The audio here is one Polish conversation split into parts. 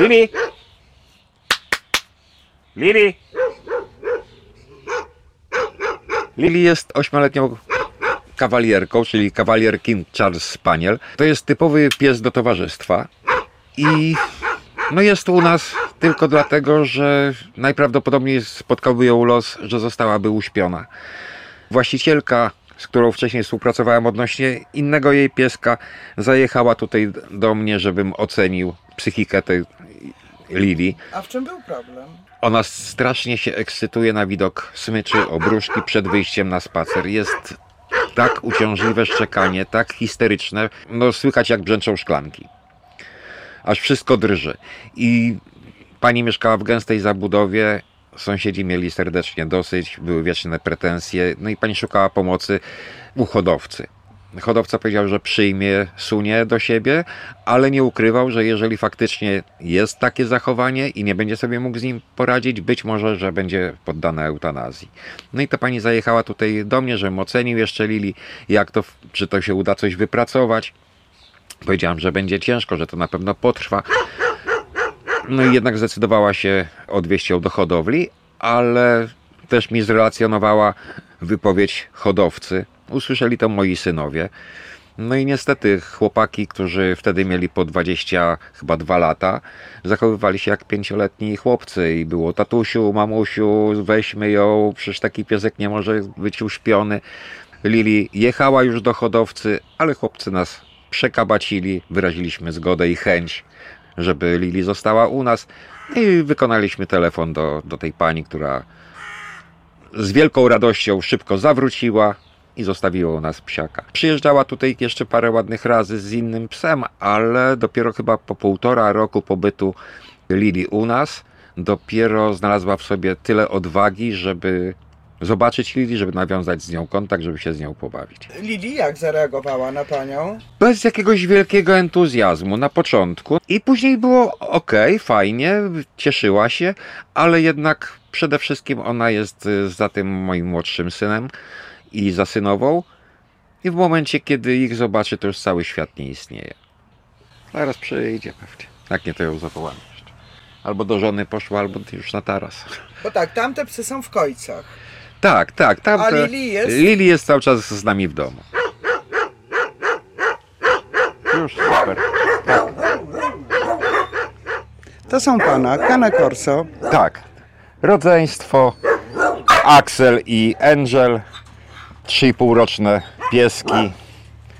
Lili! Lili! Lili jest ośmioletnią kawalierką, czyli kawalier King Charles Spaniel. To jest typowy pies do towarzystwa i no jest u nas tylko dlatego, że najprawdopodobniej spotkałby ją los, że zostałaby uśpiona. Właścicielka, z którą wcześniej współpracowałem odnośnie innego jej pieska, zajechała tutaj do mnie, żebym ocenił psychikę tej Lili. A w czym był problem? Ona strasznie się ekscytuje na widok smyczy, obruszki przed wyjściem na spacer. Jest tak uciążliwe szczekanie, tak histeryczne, no słychać jak brzęczą szklanki. Aż wszystko drży. I pani mieszkała w gęstej zabudowie, sąsiedzi mieli serdecznie dosyć, były wieczne pretensje, no i pani szukała pomocy u hodowcy. Hodowca powiedział, że przyjmie Sunię do siebie, ale nie ukrywał, że jeżeli faktycznie jest takie zachowanie i nie będzie sobie mógł z nim poradzić, być może, że będzie poddana eutanazji. No i ta pani zajechała tutaj do mnie, żebym ocenił jeszcze Lili, jak to, czy to się uda coś wypracować. Powiedziałem, że będzie ciężko, że to na pewno potrwa. No i jednak zdecydowała się odwieźć ją do hodowli, ale też mi zrelacjonowała wypowiedź hodowcy. Usłyszeli to moi synowie. No i niestety chłopaki, którzy wtedy mieli po 20, chyba 2 lata, zachowywali się jak pięcioletni chłopcy i było tatusiu, mamusiu, weźmy ją, przecież taki piesek nie może być uśpiony. Lili jechała już do hodowcy, ale chłopcy nas przekabacili, wyraziliśmy zgodę i chęć, żeby Lili została u nas i wykonaliśmy telefon do, do tej pani, która z wielką radością szybko zawróciła i zostawiła u nas psiaka. Przyjeżdżała tutaj jeszcze parę ładnych razy z innym psem, ale dopiero chyba po półtora roku pobytu Lili u nas, dopiero znalazła w sobie tyle odwagi, żeby zobaczyć Lili, żeby nawiązać z nią kontakt, żeby się z nią pobawić. Lili jak zareagowała na panią? Bez jakiegoś wielkiego entuzjazmu na początku i później było ok, fajnie, cieszyła się, ale jednak przede wszystkim ona jest y, za tym moim młodszym synem i za synową i w momencie, kiedy ich zobaczy, to już cały świat nie istnieje. Zaraz przyjdzie pewnie. Jak nie, to ją zawołamy jeszcze. Albo do żony poszła, albo już na taras. Bo tak, tamte psy są w kojcach. Tak, tak. Tam A te- Lili jest? Lili jest cały czas z nami w domu. Już super. To są pana, Cane Corso. Tak. Rodzeństwo Axel i Angel. 3,5 roczne pieski.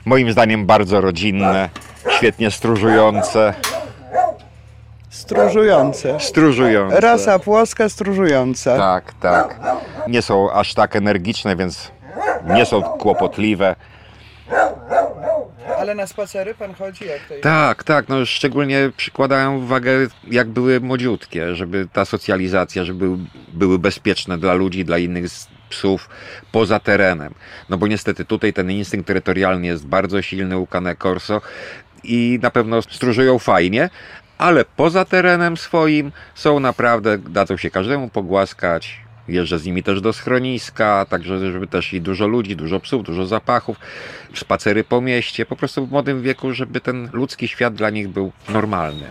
Moim zdaniem bardzo rodzinne, świetnie stróżujące. Stróżujące. Stróżujące. Rasa włoska stróżująca. Tak, tak. Nie są aż tak energiczne, więc nie są kłopotliwe. Ale na spacery pan chodzi jak to jest? Tak, tak, no szczególnie przykładają uwagę, jak były młodziutkie, żeby ta socjalizacja, żeby były, bezpieczne dla ludzi, dla innych psów poza terenem. No bo niestety tutaj ten instynkt terytorialny jest bardzo silny u Cane Corso i na pewno stróżują fajnie, ale poza terenem swoim są naprawdę, dadzą się każdemu pogłaskać. Jeżdżę z nimi też do schroniska, także żeby też i dużo ludzi, dużo psów, dużo zapachów, spacery po mieście, po prostu w młodym wieku, żeby ten ludzki świat dla nich był normalny.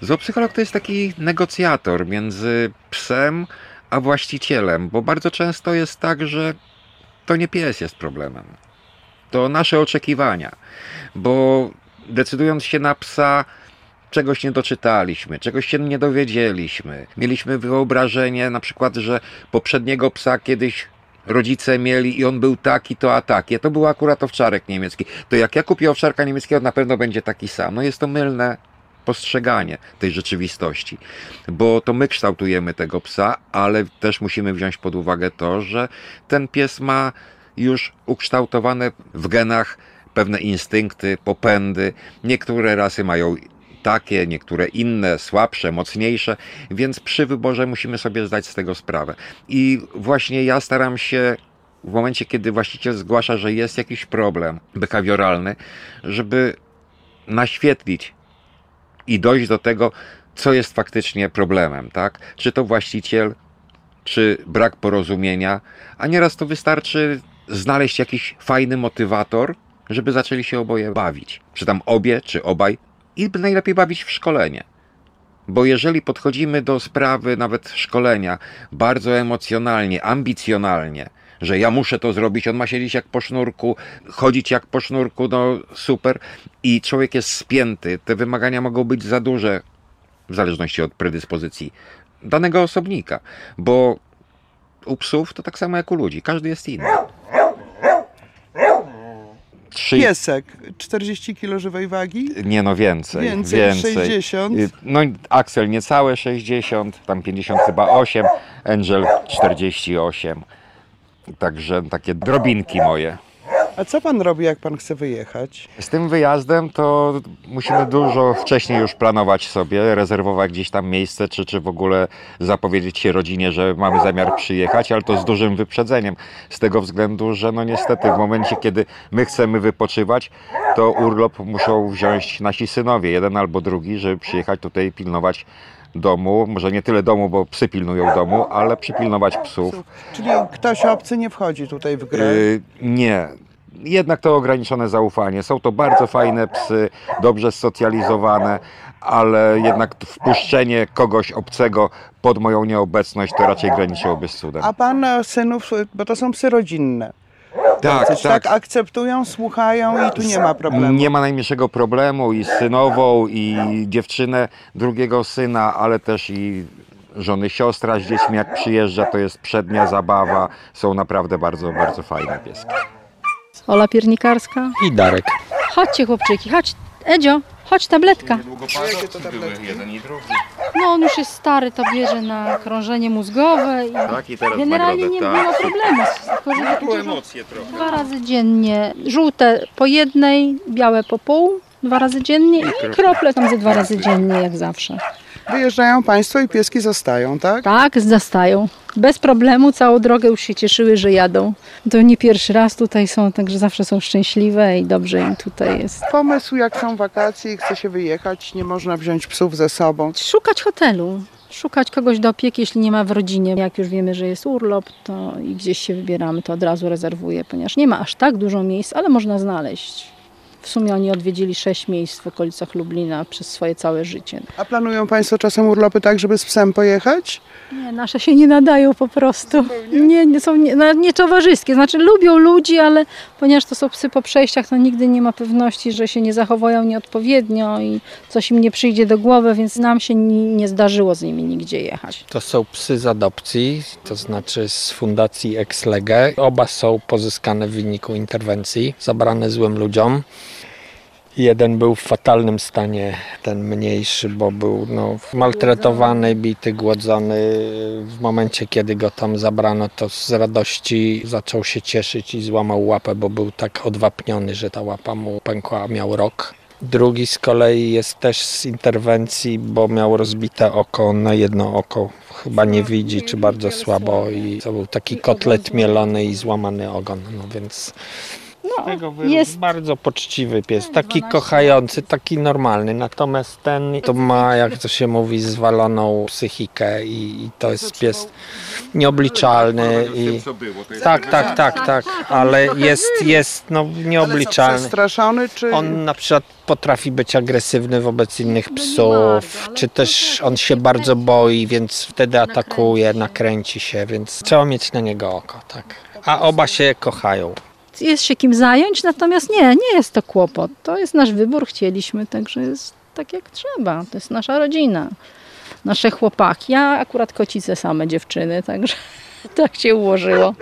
Zoopsycholog to jest taki negocjator między psem a właścicielem, bo bardzo często jest tak, że to nie pies jest problemem. To nasze oczekiwania, bo decydując się na psa, czegoś nie doczytaliśmy, czegoś się nie dowiedzieliśmy. Mieliśmy wyobrażenie na przykład, że poprzedniego psa kiedyś rodzice mieli i on był taki, to a taki. To był akurat owczarek niemiecki. To jak ja kupię owczarka niemieckiego, na pewno będzie taki sam. No jest to mylne postrzeganie tej rzeczywistości, bo to my kształtujemy tego psa, ale też musimy wziąć pod uwagę to, że ten pies ma już ukształtowane w genach pewne instynkty, popędy. Niektóre rasy mają takie, niektóre inne, słabsze, mocniejsze, więc przy wyborze musimy sobie zdać z tego sprawę. I właśnie ja staram się w momencie, kiedy właściciel zgłasza, że jest jakiś problem behawioralny, żeby naświetlić i dojść do tego, co jest faktycznie problemem, tak? Czy to właściciel, czy brak porozumienia, a nieraz to wystarczy znaleźć jakiś fajny motywator, żeby zaczęli się oboje bawić. Czy tam obie, czy obaj. I najlepiej bawić w szkolenie. Bo jeżeli podchodzimy do sprawy nawet szkolenia bardzo emocjonalnie, ambicjonalnie, że ja muszę to zrobić, on ma siedzieć jak po sznurku, chodzić jak po sznurku, no super, i człowiek jest spięty, te wymagania mogą być za duże, w zależności od predyspozycji danego osobnika, bo u psów to tak samo jak u ludzi, każdy jest inny. Trzy, Piesek, 40 kg żywej wagi? nie no więcej, Więcej, 60. Y, No Axel niecałe 60, tam 50 chyba 8, Angel 48. Także takie drobinki moje. A co pan robi, jak pan chce wyjechać? Z tym wyjazdem to musimy dużo wcześniej już planować sobie, rezerwować gdzieś tam miejsce, czy, czy w ogóle zapowiedzieć się rodzinie, że mamy zamiar przyjechać, ale to z dużym wyprzedzeniem. Z tego względu, że no niestety w momencie, kiedy my chcemy wypoczywać, to urlop muszą wziąć nasi synowie, jeden albo drugi, żeby przyjechać tutaj pilnować domu, może nie tyle domu, bo psy pilnują domu, ale przypilnować psów. Czyli ktoś obcy nie wchodzi tutaj w grę? Y, nie. Jednak to ograniczone zaufanie. Są to bardzo fajne psy, dobrze socjalizowane, ale jednak wpuszczenie kogoś obcego pod moją nieobecność to raczej graniczyłoby z cudem. A pan e, synów, bo to są psy rodzinne, Tak, coś tak akceptują, słuchają i tu nie ma problemu. Nie ma najmniejszego problemu i z synową, i dziewczynę drugiego syna, ale też i żony siostra z dziećmi jak przyjeżdża, to jest przednia zabawa. Są naprawdę bardzo, bardzo fajne pieski. Ola Piernikarska. i Darek. Chodźcie chłopczyki, chodź. Edzio, chodź tabletka. Jakie to tabletki? jeden i drugi. No on już jest stary, to bierze na krążenie mózgowe i Tak, i teraz generalnie nie, nagrodę, tak. problemu. Tylko, że Było emocje trochę. dwa razy dziennie, żółte po jednej, białe po pół, dwa razy dziennie i krople tam ze dwa razy dziennie jak zawsze. Wyjeżdżają państwo i pieski zostają, tak? Tak, zastają. Bez problemu całą drogę już się cieszyły, że jadą. To nie pierwszy raz tutaj są, także zawsze są szczęśliwe i dobrze im tutaj jest. Pomysł, jak są wakacje i chce się wyjechać, nie można wziąć psów ze sobą. Szukać hotelu, szukać kogoś do opieki, jeśli nie ma w rodzinie. Jak już wiemy, że jest urlop, to i gdzieś się wybieramy, to od razu rezerwuję, ponieważ nie ma aż tak dużo miejsc, ale można znaleźć. W sumie oni odwiedzili sześć miejsc w okolicach Lublina przez swoje całe życie. A planują państwo czasem urlopy tak, żeby z psem pojechać? Nie, nasze się nie nadają po prostu. Nie, nie są nie, nie towarzyskie. Znaczy lubią ludzi, ale ponieważ to są psy po przejściach, to nigdy nie ma pewności, że się nie zachowają nieodpowiednio i coś im nie przyjdzie do głowy, więc nam się ni, nie zdarzyło z nimi nigdzie jechać. To są psy z adopcji, to znaczy z fundacji Ex Lege. Oba są pozyskane w wyniku interwencji, zabrane złym ludziom. Jeden był w fatalnym stanie, ten mniejszy, bo był no, maltretowany, bity, głodzony. W momencie, kiedy go tam zabrano, to z radości zaczął się cieszyć i złamał łapę, bo był tak odwapniony, że ta łapa mu pękła, miał rok. Drugi z kolei jest też z interwencji, bo miał rozbite oko na jedno oko. Chyba nie widzi, czy bardzo słabo i to był taki kotlet mielony i złamany ogon, no więc z tego wyrósł jest- bardzo poczciwy pies, taki kochający, taki normalny. Natomiast ten to ma, jak to się mówi, zwaloną psychikę i, i to jest pies nieobliczalny. I... Tak, tak, tak, tak, ale jest, jest no, nieobliczalny. Przestraszony czy... On na przykład potrafi być agresywny wobec innych psów, czy też on się bardzo boi, więc wtedy atakuje, nakręci się, więc trzeba mieć na niego oko, tak. A oba się kochają. Jest się kim zająć, natomiast nie, nie jest to kłopot. To jest nasz wybór, chcieliśmy, także jest tak jak trzeba. To jest nasza rodzina, nasze chłopaki. Ja akurat kocice same dziewczyny, także tak się ułożyło.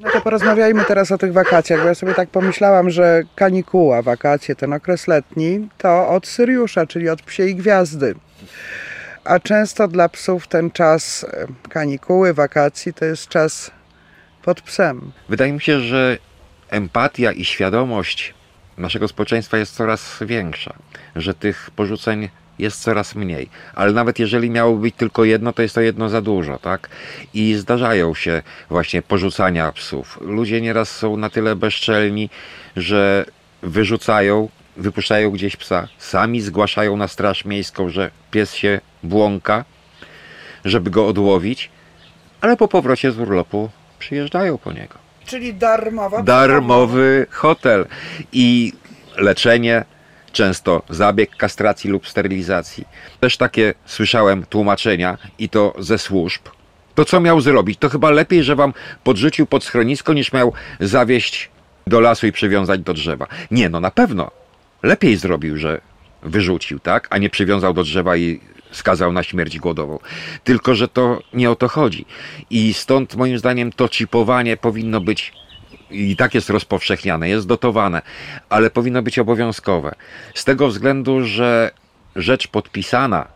No to porozmawiajmy teraz o tych wakacjach, bo ja sobie tak pomyślałam, że kanikuła, wakacje, ten okres letni, to od Syriusza, czyli od psiej gwiazdy. A często dla psów ten czas e, kanikuły, wakacji to jest czas pod psem. Wydaje mi się, że empatia i świadomość naszego społeczeństwa jest coraz większa, że tych porzuceń jest coraz mniej. Ale nawet jeżeli miało być tylko jedno, to jest to jedno za dużo, tak? I zdarzają się właśnie porzucania psów. Ludzie nieraz są na tyle bezczelni, że wyrzucają, wypuszczają gdzieś psa, sami zgłaszają na straż miejską, że pies się błąka, żeby go odłowić, ale po powrocie z urlopu przyjeżdżają po niego. Czyli darmowa darmowy hotel i leczenie, często zabieg kastracji lub sterylizacji. Też takie słyszałem tłumaczenia i to ze służb. To co miał zrobić? To chyba lepiej, że wam podrzucił pod schronisko, niż miał zawieść do lasu i przywiązać do drzewa. Nie, no na pewno. Lepiej zrobił, że wyrzucił, tak? A nie przywiązał do drzewa i skazał na śmierć głodową. Tylko, że to nie o to chodzi. I stąd moim zdaniem to chipowanie powinno być i tak jest rozpowszechniane, jest dotowane, ale powinno być obowiązkowe. Z tego względu, że rzecz podpisana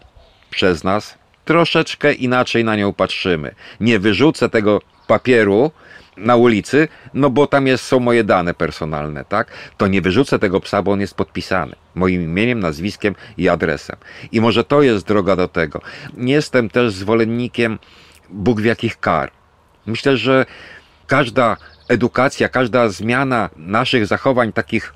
przez nas, troszeczkę inaczej na nią patrzymy. Nie wyrzucę tego papieru na ulicy, no bo tam jest, są moje dane personalne, tak? To nie wyrzucę tego psa, bo on jest podpisany. Moim imieniem, nazwiskiem i adresem. I może to jest droga do tego. Nie jestem też zwolennikiem Bóg w jakich kar. Myślę, że każda edukacja, każda zmiana naszych zachowań takich,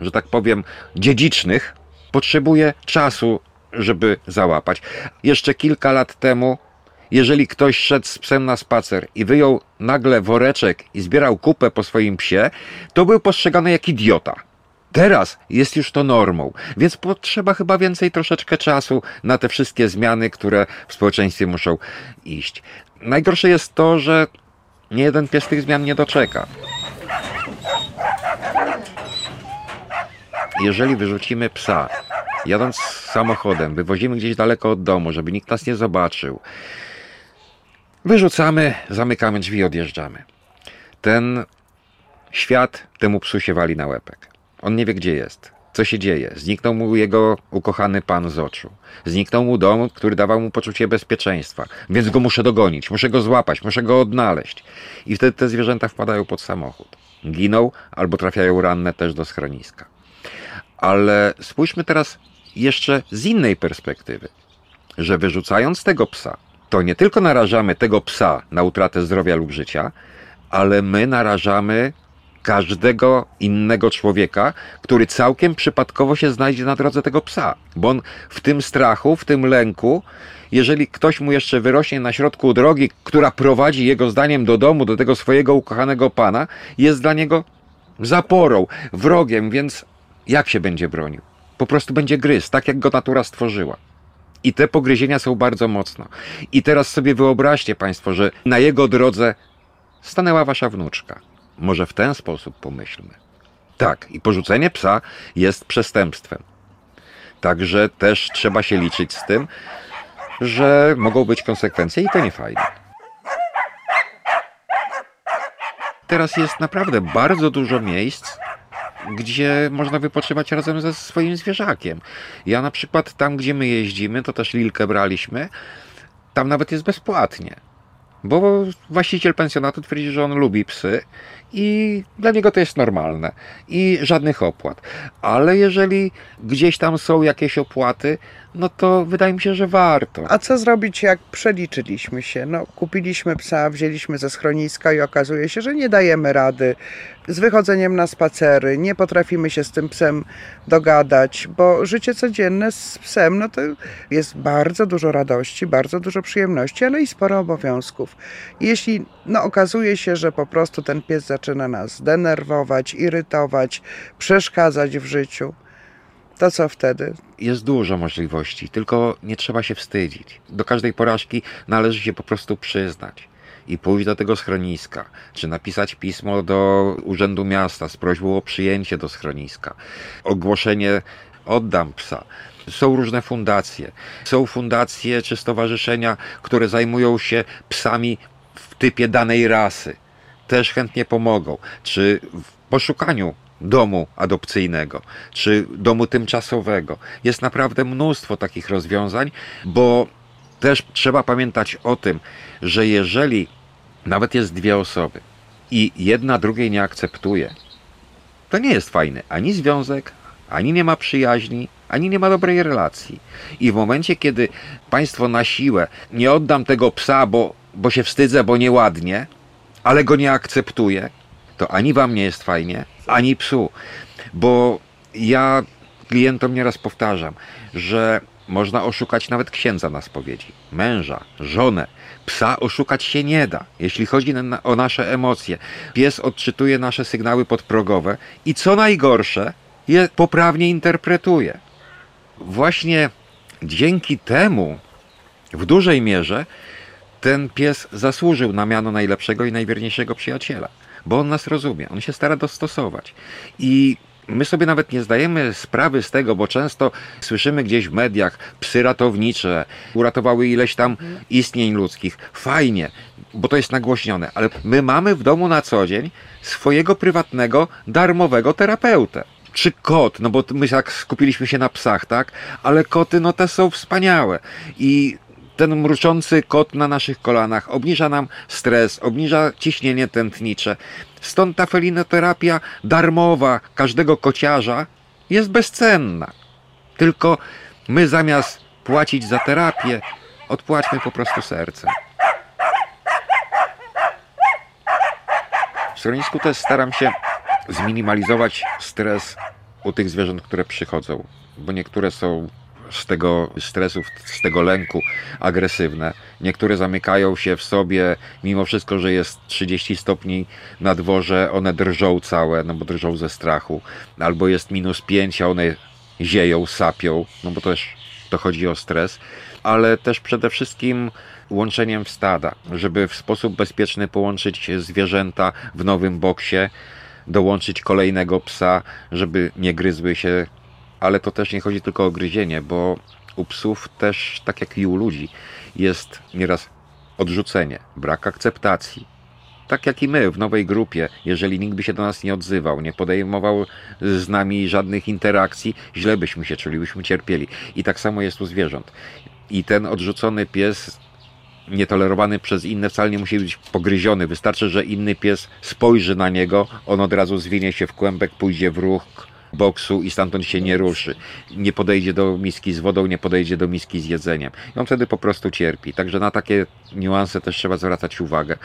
że tak powiem, dziedzicznych, potrzebuje czasu, żeby załapać. Jeszcze kilka lat temu, jeżeli ktoś szedł z psem na spacer i wyjął nagle woreczek i zbierał kupę po swoim psie, to był postrzegany jak idiota. Teraz jest już to normą, więc potrzeba chyba więcej troszeczkę czasu na te wszystkie zmiany, które w społeczeństwie muszą iść. Najgorsze jest to, że nie jeden pies tych zmian nie doczeka. Jeżeli wyrzucimy psa, jadąc samochodem, wywozimy gdzieś daleko od domu, żeby nikt nas nie zobaczył, wyrzucamy, zamykamy drzwi, odjeżdżamy. Ten świat temu psu się wali na łepek. On nie wie, gdzie jest, co się dzieje. Zniknął mu jego ukochany pan z oczu. Zniknął mu dom, który dawał mu poczucie bezpieczeństwa. Więc go muszę dogonić, muszę go złapać, muszę go odnaleźć. I wtedy te zwierzęta wpadają pod samochód. Giną albo trafiają ranne też do schroniska. Ale spójrzmy teraz jeszcze z innej perspektywy, że wyrzucając tego psa, to nie tylko narażamy tego psa na utratę zdrowia lub życia, ale my narażamy każdego innego człowieka, który całkiem przypadkowo się znajdzie na drodze tego psa. Bo on w tym strachu, w tym lęku, jeżeli ktoś mu jeszcze wyrośnie na środku drogi, która prowadzi jego zdaniem do domu, do tego swojego ukochanego pana, jest dla niego zaporą, wrogiem, więc jak się będzie bronił? Po prostu będzie gryzł, tak jak go natura stworzyła. I te pogryzienia są bardzo mocno. I teraz sobie wyobraźcie Państwo, że na jego drodze stanęła Wasza wnuczka. Może w ten sposób pomyślmy. Tak, i porzucenie psa jest przestępstwem. Także też trzeba się liczyć z tym, że mogą być konsekwencje i to nie fajne. Teraz jest naprawdę bardzo dużo miejsc, gdzie można wypoczywać razem ze swoim zwierzakiem. Ja na przykład tam, gdzie my jeździmy, to też Lilkę braliśmy, tam nawet jest bezpłatnie. Bo właściciel pensjonatu twierdzi, że on lubi psy i dla niego to jest normalne i żadnych opłat. Ale jeżeli gdzieś tam są jakieś opłaty, no to wydaje mi się, że warto. A co zrobić, jak przeliczyliśmy się? No, kupiliśmy psa, wzięliśmy ze schroniska i okazuje się, że nie dajemy rady z wychodzeniem na spacery, nie potrafimy się z tym psem dogadać, bo życie codzienne z psem, no to jest bardzo dużo radości, bardzo dużo przyjemności, ale i sporo obowiązków. Jeśli no, okazuje się, że po prostu ten pies zaczyna nas denerwować, irytować, przeszkadzać w życiu, to co wtedy? Jest dużo możliwości, tylko nie trzeba się wstydzić. Do każdej porażki należy się po prostu przyznać i pójść do tego schroniska, czy napisać pismo do Urzędu Miasta z prośbą o przyjęcie do schroniska, ogłoszenie oddam psa. Są różne fundacje. Są fundacje czy stowarzyszenia, które zajmują się psami w typie danej rasy. Też chętnie pomogą. Czy w poszukaniu domu adopcyjnego, czy domu tymczasowego. Jest naprawdę mnóstwo takich rozwiązań, bo też trzeba pamiętać o tym, że jeżeli nawet jest dwie osoby i jedna drugiej nie akceptuje, to nie jest fajny ani związek, ani nie ma przyjaźni, ani nie ma dobrej relacji. I w momencie, kiedy państwo na siłę nie oddam tego psa, bo, bo się wstydzę, bo nieładnie, ale go nie akceptuję, to ani wam nie jest fajnie, ani psu. Bo ja klientom nieraz powtarzam, że Można oszukać nawet księdza na spowiedzi, męża, żonę. Psa oszukać się nie da, jeśli chodzi na, o nasze emocje. Pies odczytuje nasze sygnały podprogowe i co najgorsze, je poprawnie interpretuje. Właśnie dzięki temu, w dużej mierze, ten pies zasłużył na miano najlepszego i najwierniejszego przyjaciela, bo on nas rozumie, on się stara dostosować. I my sobie nawet nie zdajemy sprawy z tego, bo często słyszymy gdzieś w mediach psy ratownicze uratowały ileś tam istnień ludzkich. Fajnie, bo to jest nagłośnione, ale my mamy w domu na co dzień swojego prywatnego, darmowego terapeutę. Czy kot, no bo my tak skupiliśmy się na psach, tak? Ale koty, no te są wspaniałe. I ten mruczący kot na naszych kolanach obniża nam stres, obniża ciśnienie tętnicze. Stąd ta felinoterapia darmowa każdego kociarza jest bezcenna. Tylko my zamiast płacić za terapię, odpłaćmy po prostu sercem. W schronisku też staram się zminimalizować stres u tych zwierząt, które przychodzą, bo niektóre są z tego stresu, z tego lęku agresywne. Niektóre zamykają się w sobie, mimo wszystko, że jest 30 stopni na dworze, one drżą całe, no bo drżą ze strachu. Albo jest minus 5, a one zieją, sapią, no bo też to chodzi o stres. Ale też przede wszystkim łączeniem w stada, żeby w sposób bezpieczny połączyć zwierzęta w nowym boksie, dołączyć kolejnego psa, żeby nie gryzły się ale to też nie chodzi tylko o gryzienie, bo u psów też, tak jak i u ludzi, jest nieraz odrzucenie, brak akceptacji. Tak jak i my w nowej grupie, jeżeli nikt by się do nas nie odzywał, nie podejmował z nami żadnych interakcji, źle byśmy się czuli, byśmy cierpieli. I tak samo jest u zwierząt. I ten odrzucony pies, nietolerowany przez inne, wcale nie musi być pogryziony. Wystarczy, że inny pies spojrzy na niego, on od razu zwinie się w kłębek, pójdzie w ruch, boksu i stamtąd się nie ruszy. Nie podejdzie do miski z wodą, nie podejdzie do miski z jedzeniem. I on wtedy po prostu cierpi. Także na takie niuanse też trzeba zwracać uwagę.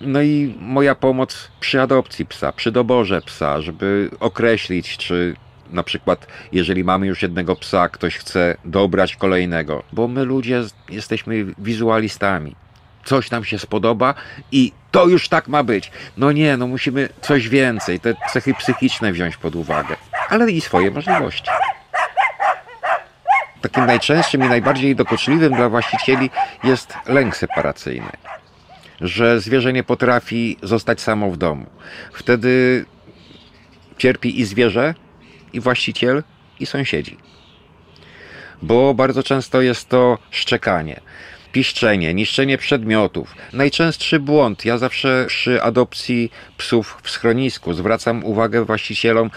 No i moja pomoc przy adopcji psa, przy doborze psa, żeby określić, czy na przykład, jeżeli mamy już jednego psa, ktoś chce dobrać kolejnego, bo my ludzie jesteśmy wizualistami. Coś nam się spodoba i to już tak ma być. No nie, no musimy coś więcej, te cechy psychiczne wziąć pod uwagę, ale i swoje możliwości. Takim najczęstszym i najbardziej dokuczliwym dla właścicieli jest lęk separacyjny. Że zwierzę nie potrafi zostać samo w domu. Wtedy cierpi i zwierzę, i właściciel, i sąsiedzi. Bo bardzo często jest to szczekanie piszczenie, niszczenie przedmiotów. Najczęstszy błąd. Ja zawsze przy adopcji psów w schronisku zwracam uwagę właścicielom,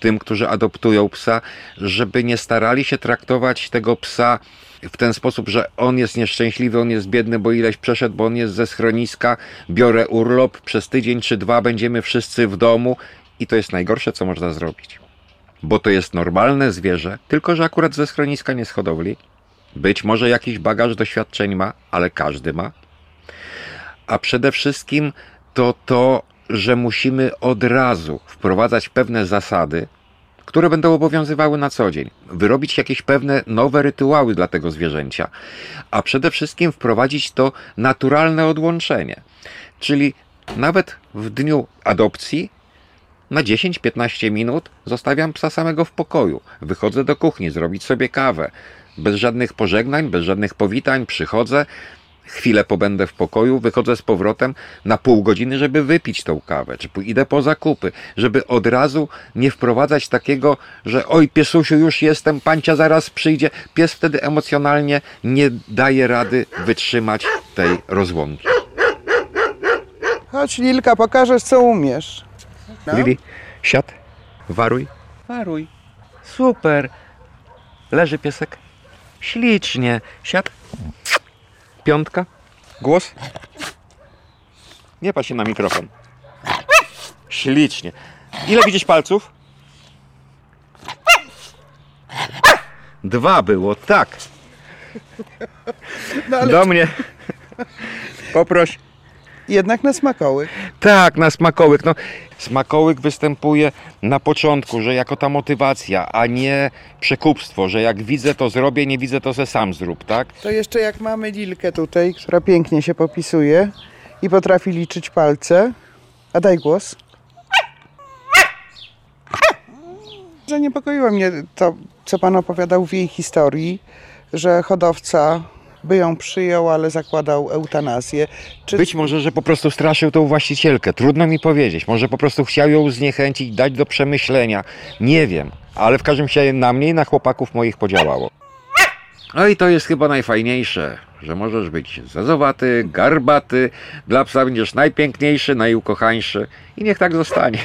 tym, którzy adoptują psa, żeby nie starali się traktować tego psa w ten sposób, że on jest nieszczęśliwy, on jest biedny, bo ileś przeszedł, bo on jest ze schroniska, biorę urlop, przez tydzień czy dwa będziemy wszyscy w domu i to jest najgorsze, co można zrobić. Bo to jest normalne zwierzę, tylko że akurat ze schroniska nie z hodowli, być może jakiś bagaż doświadczeń ma, ale każdy ma. A przede wszystkim to to, że musimy od razu wprowadzać pewne zasady, które będą obowiązywały na co dzień. Wyrobić jakieś pewne nowe rytuały dla tego zwierzęcia, a przede wszystkim wprowadzić to naturalne odłączenie. Czyli nawet w dniu adopcji na 10-15 minut zostawiam psa samego w pokoju. Wychodzę do kuchni, zrobić sobie kawę, bez żadnych pożegnań, bez żadnych powitań, przychodzę, chwilę pobędę w pokoju, wychodzę z powrotem na pół godziny, żeby wypić tą kawę, czy idę po zakupy, żeby od razu nie wprowadzać takiego, że oj piesusiu już jestem, pancia zaraz przyjdzie. Pies wtedy emocjonalnie nie daje rady wytrzymać tej rozłąki. Chodź Lilka, pokażesz co umiesz. No. Lili, siad, waruj. Waruj. Super. Leży piesek. Ślicznie. Siad. Piątka. Głos. Nie patrz się na mikrofon. Ślicznie. Ile widzisz palców? Dwa było, tak. No ale Do mnie. Poproś. Jednak na smakoły. Tak, na smakołyk. No, Smakołyk występuje na początku, że jako ta motywacja, a nie przekupstwo, że jak widzę to zrobię, nie widzę to se sam zrób, tak? To jeszcze jak mamy Lilkę tutaj, która pięknie się popisuje i potrafi liczyć palce. A daj głos. Zaniepokoiło mnie to, co pan opowiadał w jej historii, że hodowca by ją przyjął, ale zakładał eutanazję. Czy Być może, że po prostu straszył tą właścicielkę. Trudno mi powiedzieć. Może po prostu chciał ją zniechęcić, dać do przemyślenia. Nie wiem. Ale w każdym razie na mnie i na chłopaków moich podziałało. No i to jest chyba najfajniejsze, że możesz być zezowaty, garbaty, dla psa będziesz najpiękniejszy, najukochańszy i niech tak zostanie.